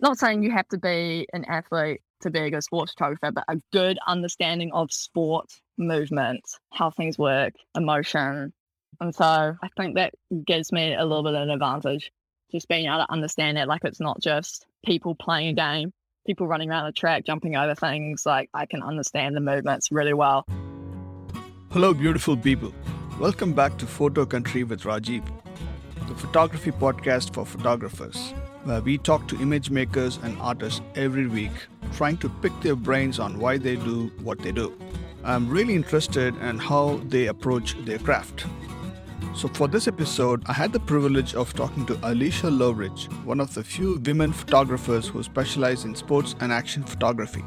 not saying you have to be an athlete to be a good sports photographer, but a good understanding of sport, movement, how things work, emotion. And so I think that gives me a little bit of an advantage, just being able to understand it. Like it's not just people playing a game, people running around the track, jumping over things. Like I can understand the movements really well. Hello, beautiful people. Welcome back to Photo Country with Rajiv, the photography podcast for photographers where we talk to image makers and artists every week, trying to pick their brains on why they do what they do. I'm really interested in how they approach their craft. So, for this episode, I had the privilege of talking to Alisha Lovrich, one of the few women photographers who specialize in sports and action photography.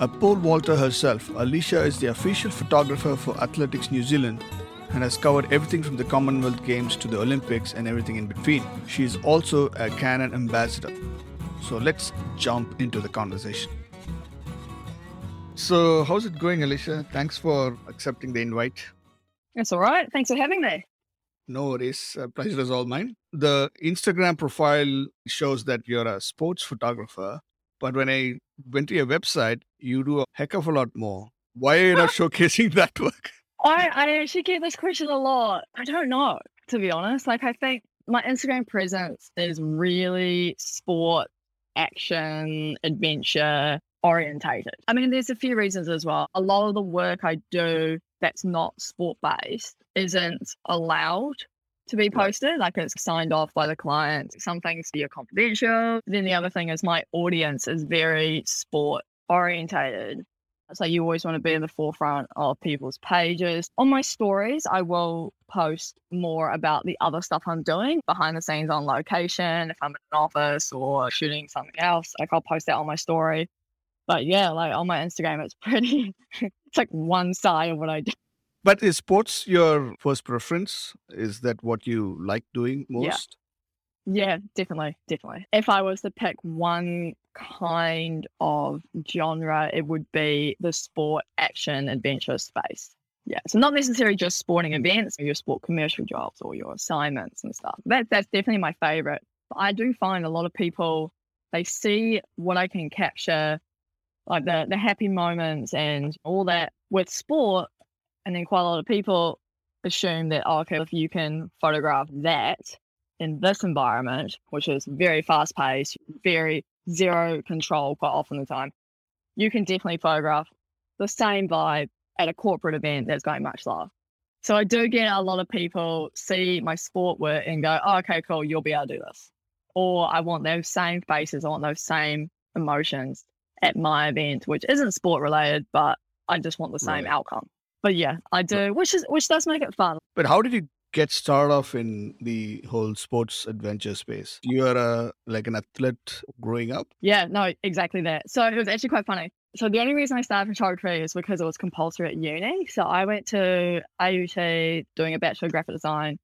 A pole vaulter herself, Alisha is the official photographer for Athletics New Zealand and has covered everything from the Commonwealth Games to the Olympics and everything in between. She is also a Canon ambassador. So let's jump into the conversation. So, how's it going, Alisha? Thanks for accepting the invite. It's all right. Thanks for having me. No worries. Uh, pleasure is all mine. The Instagram profile shows that you're a sports photographer, but when I went to your website, you do a heck of a lot more. Why are you not showcasing that work? I, I actually get this question a lot. I don't know, to be honest. Like, I think my Instagram presence is really sport, action, adventure orientated. I mean, there's a few reasons as well. A lot of the work I do that's not sport based isn't allowed to be posted. Like it's signed off by the client. Some things are confidential. Then the other thing is my audience is very sport orientated. So you always want to be in the forefront of people's pages. On my stories, I will post more about the other stuff I'm doing behind the scenes on location. If I'm in an office or shooting something else, like I'll post that on my story. But yeah, like on my Instagram, it's pretty, it's like one side of what I do. But is sports your first preference? Is that what you like doing most? Yeah, definitely, definitely. If I was to pick one kind of genre, it would be the sport, action, adventure space. Yeah, so not necessarily just sporting events, your sport commercial jobs or your assignments and stuff. That that's definitely my favorite. But I do find a lot of people they see what I can capture, like the the happy moments and all that with sport, and then quite a lot of people assume that oh, okay, if you can photograph that, in this environment, which is very fast paced, very zero control quite often the time, you can definitely photograph the same vibe at a corporate event that's going much slower. So I do get a lot of people see my sport work and go, oh, okay, cool, you'll be able to do this. Or I want those same faces, I want those same emotions at my event, which isn't sport related, but I just want the same right. outcome. But yeah, I do, which is which does make it fun. But how did you get started off in the whole sports adventure space? You are a like an athlete growing up? Yeah, no, exactly that. So it was actually quite funny. So the only reason I started photography is because it was compulsory at uni. So I went to AUT doing a bachelor of graphic design,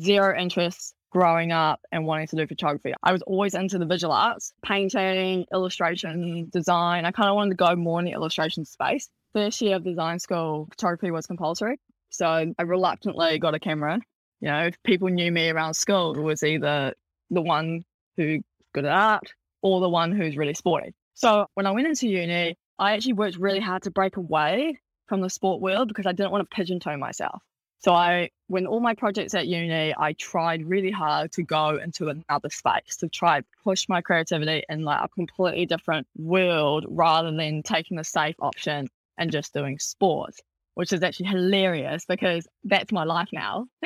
zero interest growing up and wanting to do photography. I was always into the visual arts, painting, illustration, design. I kind of wanted to go more in the illustration space. First year of design school, photography was compulsory. So I reluctantly got a camera. You know, if people knew me around school was either the one who good at art or the one who's really sporty. So when I went into uni, I actually worked really hard to break away from the sport world because I didn't want to pigeonhole myself. So I, when all my projects at uni, I tried really hard to go into another space to try push my creativity in like a completely different world rather than taking the safe option and just doing sport which is actually hilarious because that's my life now.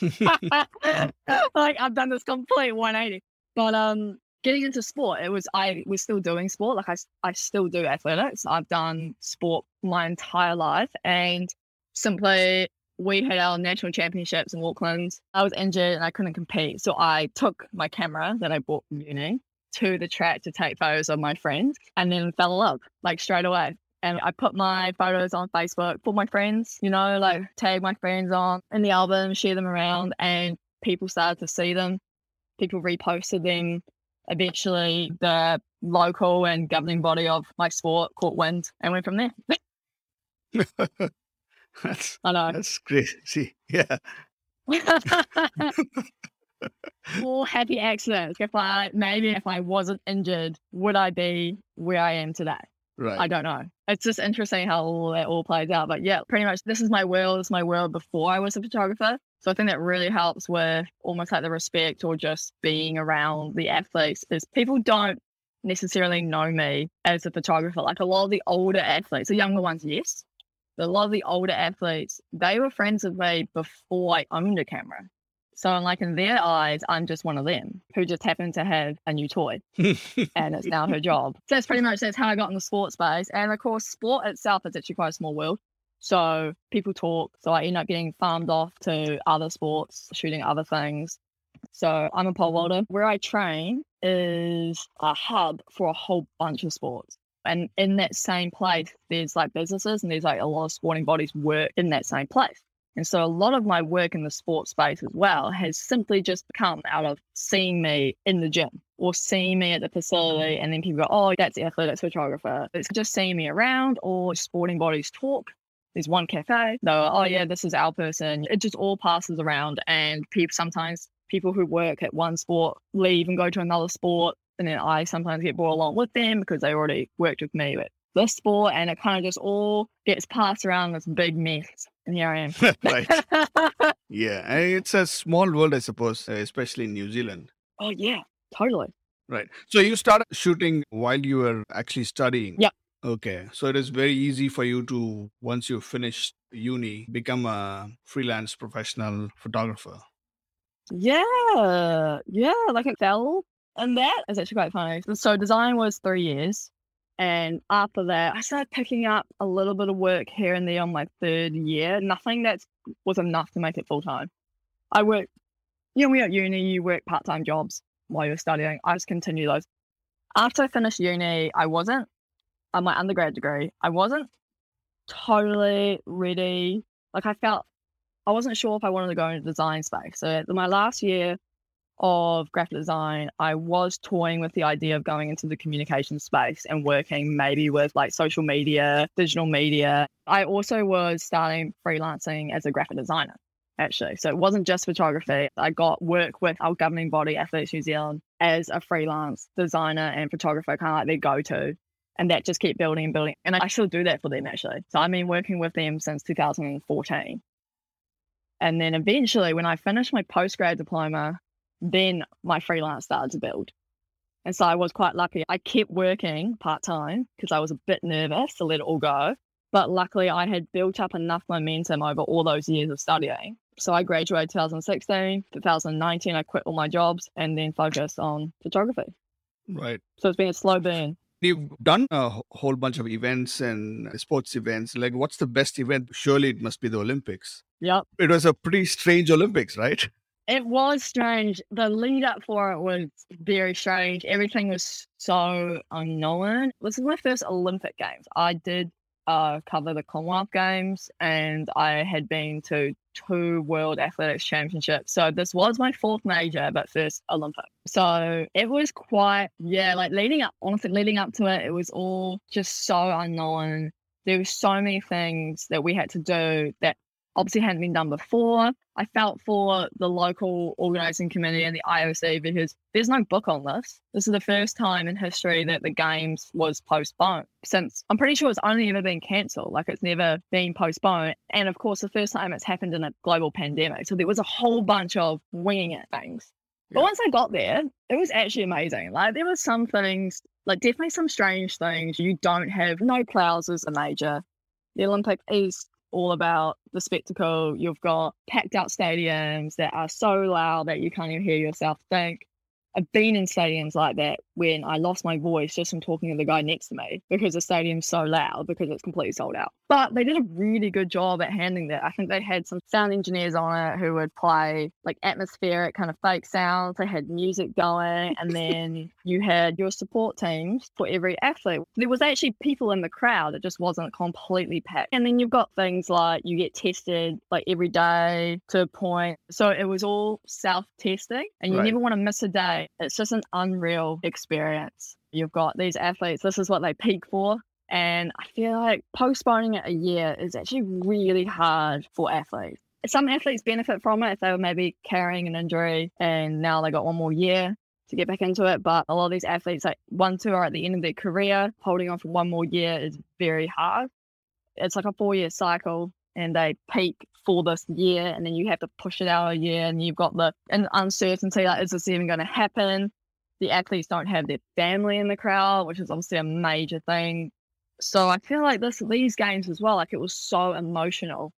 like I've done this complete 180. But um getting into sport, it was I was still doing sport. Like I I still do athletics. I've done sport my entire life and simply we had our national championships in Auckland. I was injured and I couldn't compete. So I took my camera that I bought from uni to the track to take photos of my friends and then fell in love like straight away and I put my photos on Facebook for my friends, you know, like mm-hmm. tag my friends on in the album, share them around, and people started to see them. People reposted them. Eventually, the local and governing body of my sport caught wind and went from there. that's, I know. That's crazy. Yeah. more happy accidents. If I maybe if I wasn't injured, would I be where I am today? Right. I don't know. It's just interesting how all that all plays out. But yeah, pretty much this is my world. This is my world before I was a photographer. So I think that really helps with almost like the respect or just being around the athletes is people don't necessarily know me as a photographer. Like a lot of the older athletes, the younger ones, yes. But a lot of the older athletes, they were friends with me before I owned a camera. So, I'm like in their eyes, I'm just one of them who just happened to have a new toy, and it's now her job. So that's pretty much that's how I got in the sports space. And of course, sport itself is actually quite a small world. So people talk. So I end up getting farmed off to other sports, shooting other things. So I'm a pole vaulter. Where I train is a hub for a whole bunch of sports. And in that same place, there's like businesses and there's like a lot of sporting bodies work in that same place. And so a lot of my work in the sports space as well has simply just come out of seeing me in the gym or seeing me at the facility. And then people go, oh, that's the athletics photographer. It's just seeing me around or sporting bodies talk. There's one cafe. They're, oh, yeah, this is our person. It just all passes around. And people sometimes people who work at one sport leave and go to another sport. And then I sometimes get brought along with them because they already worked with me at this sport. And it kind of just all gets passed around this big mess. And here I am. right. Yeah. It's a small world, I suppose, uh, especially in New Zealand. oh, yeah, totally. Right. So you started shooting while you were actually studying. Yeah. Okay. So it is very easy for you to, once you finish uni, become a freelance professional photographer. Yeah, yeah, like it fell. And that is actually quite funny. So design was three years. And after that, I started picking up a little bit of work here and there on my third year. Nothing that was enough to make it full time. I worked, you know, we at uni, you work part time jobs while you're studying. I just continue those. After I finished uni, I wasn't, on my undergrad degree, I wasn't totally ready. Like I felt I wasn't sure if I wanted to go into design space. So my last year of graphic design, I was toying with the idea of going into the communication space and working maybe with like social media, digital media. I also was starting freelancing as a graphic designer. Actually, so it wasn't just photography. I got work with our governing body, Athletics New Zealand, as a freelance designer and photographer, kind of like their go to. And that just kept building and building. And I still do that for them, actually. So I've been working with them since 2014. And then eventually, when I finished my postgrad diploma, then my freelance started to build. And so I was quite lucky. I kept working part time because I was a bit nervous to let it all go. But luckily, I had built up enough momentum over all those years of studying. So I graduated 2016, 2019, I quit all my jobs and then focused on photography. Right. So it's been a slow burn. You've done a whole bunch of events and sports events. Like, what's the best event? Surely it must be the Olympics. Yep. It was a pretty strange Olympics, right? It was strange. The lead up for it was very strange. Everything was so unknown. This is my first Olympic Games. I did uh, cover the Commonwealth Games and I had been to two World Athletics Championships. So this was my fourth major, but first Olympic. So it was quite, yeah, like leading up, honestly, leading up to it, it was all just so unknown. There were so many things that we had to do that obviously hadn't been done before. I felt for the local organizing committee and the IOC because there's no book on this. This is the first time in history that the games was postponed since I'm pretty sure it's only ever been cancelled. Like it's never been postponed. And of course, the first time it's happened in a global pandemic. So there was a whole bunch of winging it things. But Yeah. once I got there, it was actually amazing. Like there were some things, like definitely some strange things. You don't have no plows as a major. The Olympic is all about the spectacle. You've got packed out stadiums that are so loud that you can't even hear yourself think. I've been in stadiums like that when I lost my voice just from talking to the guy next to me because the stadium's so loud because it's completely sold out. But they did a really good job at handling that. I think they had some sound engineers on it who would play like atmospheric kind of fake sounds. They had music going, and then you had your support teams for every athlete. There was actually people in the crowd. It just wasn't completely packed. And then you've got things like you get tested like every day to a point. So it was all self testing, and you Right. never want to miss a day. It's just an unreal experience. You've got these athletes, this is what they peak for. And I feel like postponing it a year is actually really hard for athletes. some athletes benefit from it if they were maybe carrying an injury and now they got one more year to get back into it. But a lot of these athletes, like one, two are at the end of their career, holding on for one more year is very hard. It's like a four year cycle and they peak for this year and then you have to push it out a year and you've got the uncertainty like is this even going to happen the athletes don't have their family in the crowd which is obviously a major thing so i feel like this these games as well like it was so emotional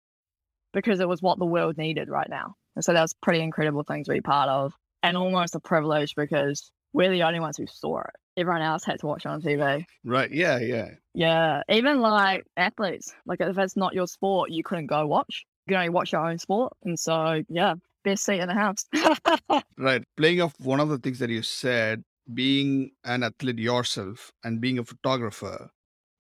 because it was what the world needed right now and so that was pretty incredible thing to be part of and almost a privilege because we're the only ones who saw it everyone else had to watch it on TV. Right. Yeah. Yeah. Yeah. Even like athletes, like if it's not your sport, you couldn't go watch. You can only watch your own sport. And so, yeah, best seat in the house. right. Playing off one of the things that you said, being an athlete yourself and being a photographer,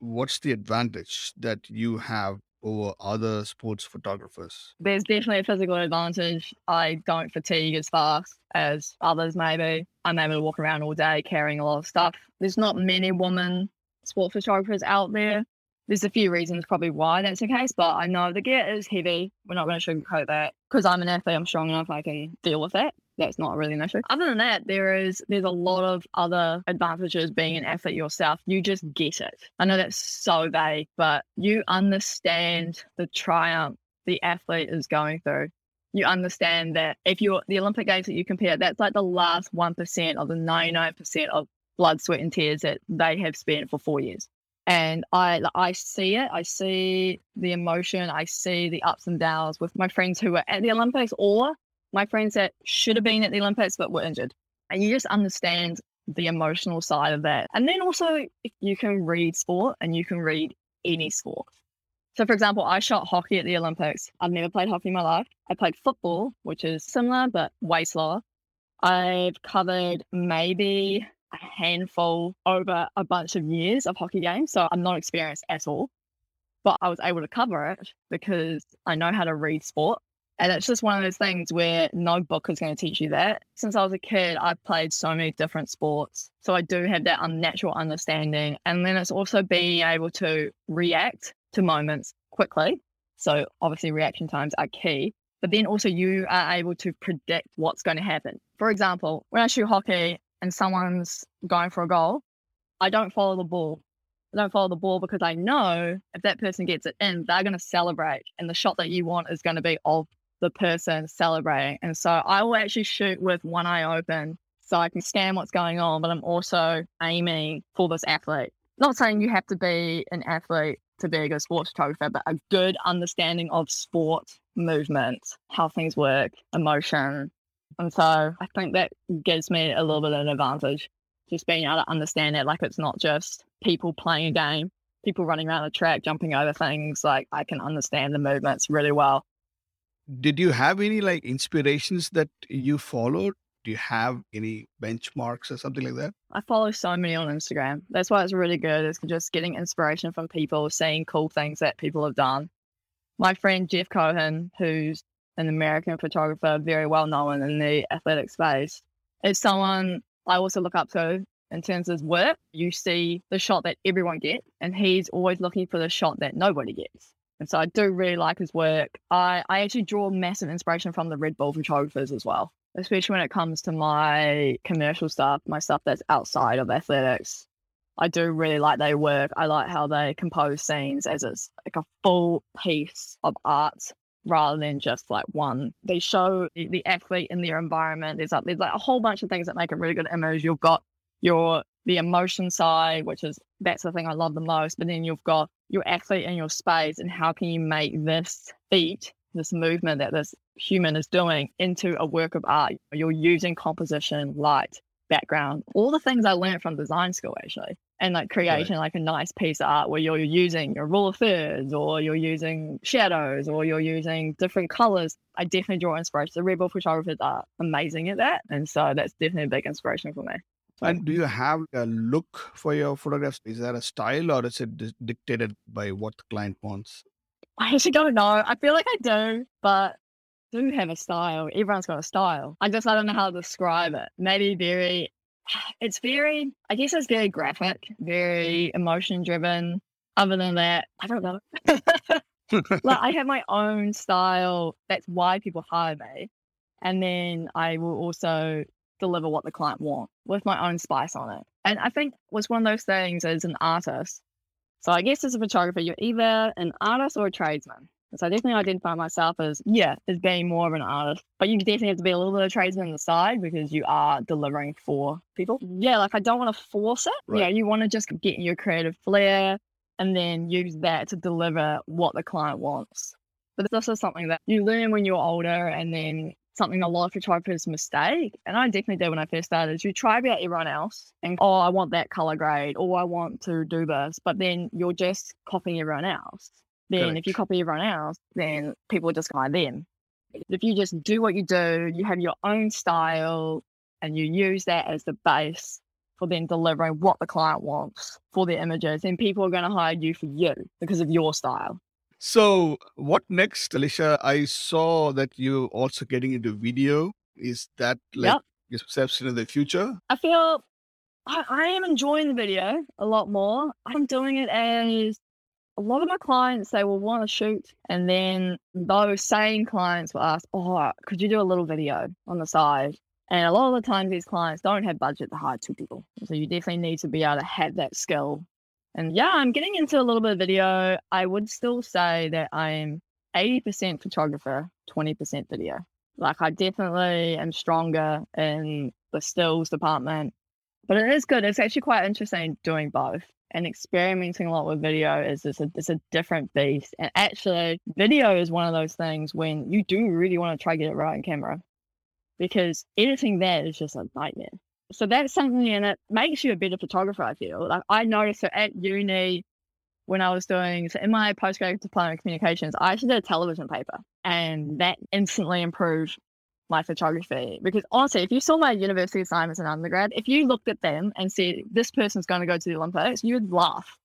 what's the advantage that you have over other sports photographers? There's definitely a physical advantage. I don't fatigue as fast as others maybe. I'm able to walk around all day carrying a lot of stuff. There's not many women sport photographers out there. There's a few reasons probably why that's the case, but I know the gear is heavy. We're not going to sugarcoat that. Because I'm an athlete, I'm strong enough, I can deal with that that's not really an issue. Other than that, there is there's a lot of other advantages being an athlete yourself. You just get it. I know that's so vague, but you understand the triumph the athlete is going through. You understand that if you're the Olympic Games that you compare, that's like the last one percent of the ninety nine percent of blood, sweat, and tears that they have spent for four years. And I I see it. I see the emotion. I see the ups and downs with my friends who were at the Olympics or my friends that should have been at the Olympics but were injured. And you just understand the emotional side of that. And then also, you can read sport and you can read any sport. So, for example, I shot hockey at the Olympics. I've never played hockey in my life. I played football, which is similar but way slower. I've covered maybe a handful over a bunch of years of hockey games. So, I'm not experienced at all. But I was able to cover it because I know how to read sport. And it's just one of those things where no book is going to teach you that. Since I was a kid, I've played so many different sports. So I do have that unnatural understanding. And then it's also being able to react to moments quickly. So obviously, reaction times are key. But then also, you are able to predict what's going to happen. For example, when I shoot hockey and someone's going for a goal, I don't follow the ball. I don't follow the ball because I know if that person gets it in, they're going to celebrate. And the shot that you want is going to be of the person celebrating. And so I will actually shoot with one eye open so I can scan what's going on, but I'm also aiming for this athlete. Not saying you have to be an athlete to be a good sports photographer, but a good understanding of sport, movement, how things work, emotion. And so I think that gives me a little bit of an advantage, just being able to understand it. Like it's not just people playing a game, people running around the track, jumping over things. Like I can understand the movements really well did you have any like inspirations that you followed? Do you have any benchmarks or something like that? I follow so many on Instagram. That's why it's really good. It's just getting inspiration from people, seeing cool things that people have done. My friend Jeff Cohen, who's an American photographer, very well known in the athletic space, is someone I also look up to in terms of work. You see the shot that everyone gets, and he's always looking for the shot that nobody gets. And so I do really like his work. I, I actually draw massive inspiration from the Red Bull photographers as well, especially when it comes to my commercial stuff, my stuff that's outside of athletics. I do really like their work. I like how they compose scenes as it's like a full piece of art rather than just like one. They show the, athlete in their environment. There's like, there's like a whole bunch of things that make a really good image. You've got your the emotion side, which is that's the thing I love the most. But then you've got your athlete in your space, and how can you make this feat, this movement that this human is doing, into a work of art? You're using composition, light, background, all the things I learned from design school actually, and like creating right. like a nice piece of art where you're using your rule of thirds, or you're using shadows, or you're using different colors. I definitely draw inspiration. The Red Bull photographers are amazing at that, and so that's definitely a big inspiration for me. And do you have a look for your photographs? Is that a style or is it dictated by what the client wants? I actually don't know. I feel like I do, but I do have a style. Everyone's got a style. I just I don't know how to describe it. Maybe very it's very I guess it's very graphic, very emotion driven. Other than that, I don't know. like I have my own style. That's why people hire me. And then I will also deliver what the client wants with my own spice on it. And I think was one of those things as an artist. So I guess as a photographer, you're either an artist or a tradesman. So I definitely identify myself as, yeah, as being more of an artist. But you definitely have to be a little bit of tradesman on the side because you are delivering for people. Yeah, like I don't want to force it. Right. Yeah, you want to just get your creative flair and then use that to deliver what the client wants. But this is something that you learn when you're older and then something a lot of photographers mistake. And I definitely did when I first started is you try about everyone else and oh, I want that color grade or I want to do this, but then you're just copying everyone else. Then if you copy everyone else, then people just buy them. If you just do what you do, you have your own style and you use that as the base for then delivering what the client wants for their images, then people are going to hire you for you because of your style. So, what next, Alisha? I saw that you're also getting into video. Is that like Yep. your perception of the future? I feel I, I am enjoying the video a lot more. I'm doing it as a lot of my clients they will want to shoot, and then those same clients will ask, "Oh, could you do a little video on the side?" And a lot of the times, these clients don't have budget to hire two people, so you definitely need to be able to have that skill. And yeah, I'm getting into a little bit of video. I would still say that I'm 80% photographer, 20% video. Like I definitely am stronger in the stills department, but it is good. It's actually quite interesting doing both and experimenting a lot with video is it's a, it's a different beast. And actually, video is one of those things when you do really want to try get it right on camera because editing that is just a nightmare. So that's something, and it makes you a better photographer. I feel like I noticed that at uni when I was doing so in my postgraduate diploma in communications, I actually did a television paper, and that instantly improved my photography. Because honestly, if you saw my university assignments in undergrad, if you looked at them and said this person's going to go to the Olympics, you'd laugh.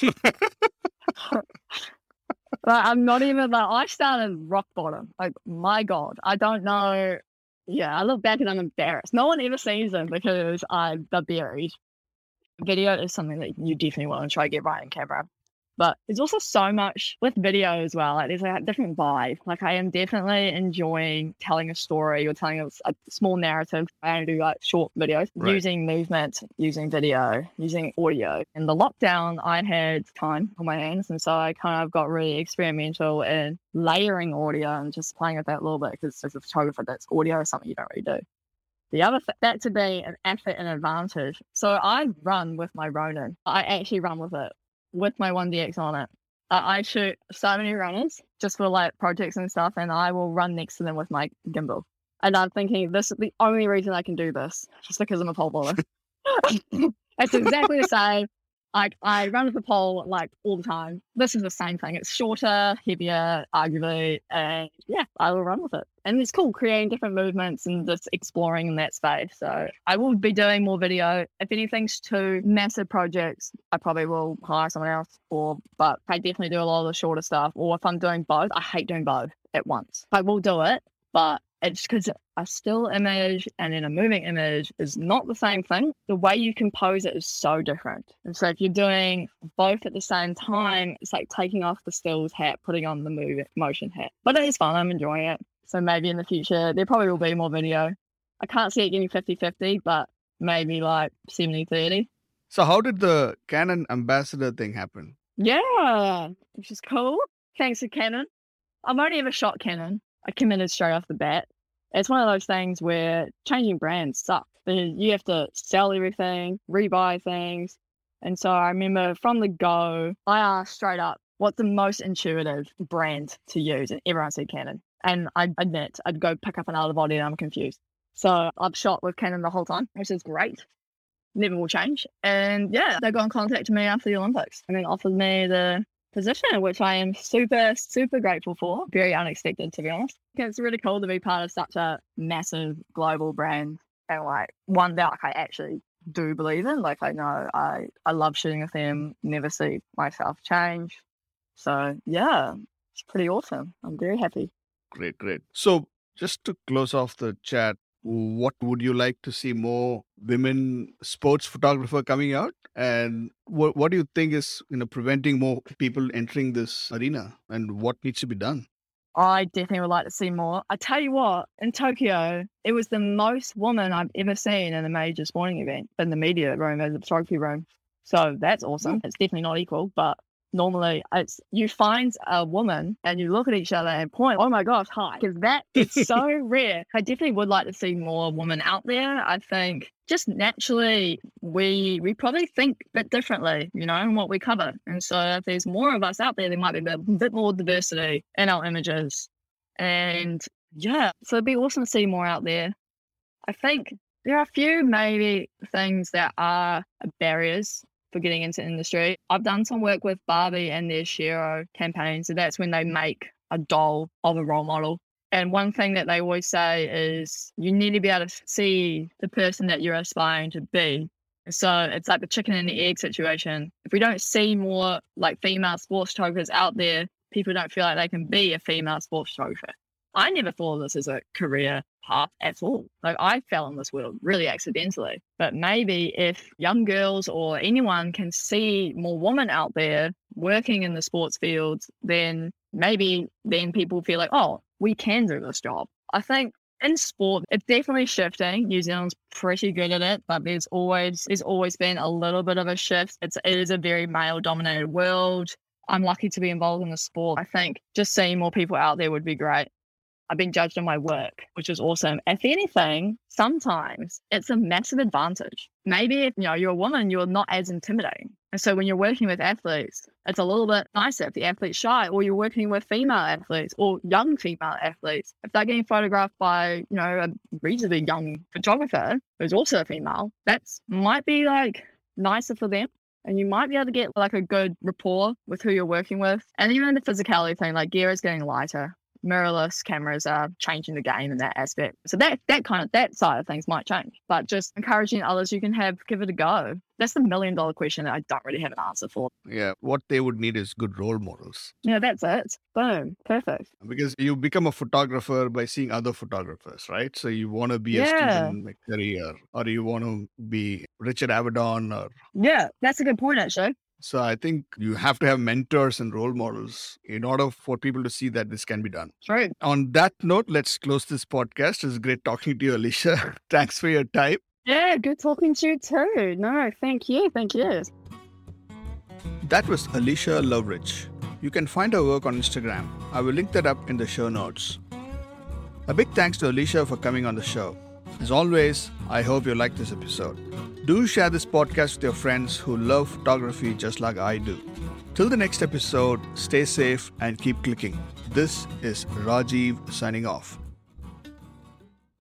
Like, I'm not even like I started rock bottom. Like my God, I don't know. Yeah, I look back and I'm embarrassed. No one ever sees them because I'm the buried. Video is something that you definitely want to try to get right in camera. But there's also so much with video as well. Like there's a different vibe. Like I am definitely enjoying telling a story or telling a small narrative. I only do like short videos Right. using movement, using video, using audio. In the lockdown, I had time on my hands, and so I kind of got really experimental in layering audio and just playing with that a little bit because as a photographer, that's audio is something you don't really do. The other th- that to be an asset and advantage. So I run with my Ronin. I actually run with it with my 1DX on it. I shoot so many runners just for like projects and stuff, and I will run next to them with my gimbal. And I'm thinking this is the only reason I can do this, just because I'm a pole vaulter. it's exactly the same. I I run with the pole like all the time. This is the same thing. It's shorter, heavier, arguably, and yeah, I will run with it. And it's cool creating different movements and just exploring in that space. So I will be doing more video. If anything's too massive projects, I probably will hire someone else. Or but I definitely do a lot of the shorter stuff. Or if I'm doing both, I hate doing both at once. I will do it, but it's because a still image and then a moving image is not the same thing. The way you compose it is so different. And so if you're doing both at the same time, it's like taking off the stills hat, putting on the move motion hat. But it is fun. I'm enjoying it. So maybe in the future, there probably will be more video. I can't see it getting 50 50, but maybe like 70 30. So, how did the Canon ambassador thing happen? Yeah, which is cool. Thanks to Canon. I've only ever shot Canon. I committed straight off the bat. It's one of those things where changing brands suck. You have to sell everything, rebuy things. And so I remember from the go, I asked straight up, what's the most intuitive brand to use? And everyone said Canon. And I admit, I'd go pick up another body and I'm confused. So I've shot with Canon the whole time, which is great. Never will change. And yeah, they got in contact with me after the Olympics and then offered me the position, which I am super, super grateful for. Very unexpected, to be honest. It's really cool to be part of such a massive global brand and like one that like, I actually do believe in. Like I know I, I love shooting with them, never see myself change. So yeah, it's pretty awesome. I'm very happy. Great, great. So, just to close off the chat, what would you like to see more women sports photographer coming out? And what what do you think is you know preventing more people entering this arena? And what needs to be done? I definitely would like to see more. I tell you what, in Tokyo, it was the most woman I've ever seen in a major sporting event in the media room, as a photography room. So that's awesome. Hmm. It's definitely not equal, but normally it's you find a woman and you look at each other and point, oh my gosh, hi. Because that is so rare. I definitely would like to see more women out there. I think just naturally we we probably think a bit differently, you know, in what we cover. And so if there's more of us out there, there might be a bit, bit more diversity in our images. And yeah, so it'd be awesome to see more out there. I think there are a few maybe things that are barriers for getting into industry. I've done some work with Barbie and their Shero campaign. So that's when they make a doll of a role model. And one thing that they always say is you need to be able to see the person that you're aspiring to be. So it's like the chicken and the egg situation. If we don't see more like female sports photographers out there, people don't feel like they can be a female sports photographer. I never thought of this as a career path at all. Like I fell in this world really accidentally. But maybe if young girls or anyone can see more women out there working in the sports fields, then maybe then people feel like, oh, we can do this job. I think in sport, it's definitely shifting. New Zealand's pretty good at it, but there's always there's always been a little bit of a shift. It's it is a very male dominated world. I'm lucky to be involved in the sport. I think just seeing more people out there would be great. I've been judged on my work, which is awesome. If anything, sometimes it's a massive advantage. Maybe if you know you're a woman, you're not as intimidating. And so when you're working with athletes, it's a little bit nicer if the athlete's shy, or you're working with female athletes or young female athletes. If they're getting photographed by, you know, a reasonably young photographer who's also a female, that's might be like nicer for them and you might be able to get like a good rapport with who you're working with. And even the physicality thing, like gear is getting lighter mirrorless cameras are changing the game in that aspect. So that that kind of that side of things might change. But just encouraging others you can have give it a go. That's the million dollar question that I don't really have an answer for. Yeah. What they would need is good role models. Yeah, that's it. Boom. Perfect. Because you become a photographer by seeing other photographers, right? So you want to be a yeah. student in career or you want to be Richard Avedon or Yeah, that's a good point actually. So I think you have to have mentors and role models in order for people to see that this can be done. Right. On that note, let's close this podcast. It's great talking to you, Alisha. Thanks for your time. Yeah, good talking to you too. No, thank you. Thank you. That was Alisha Lovrich. You can find her work on Instagram. I will link that up in the show notes. A big thanks to Alisha for coming on the show. As always, I hope you like this episode. Do share this podcast with your friends who love photography just like I do. Till the next episode, stay safe and keep clicking. This is Rajiv signing off.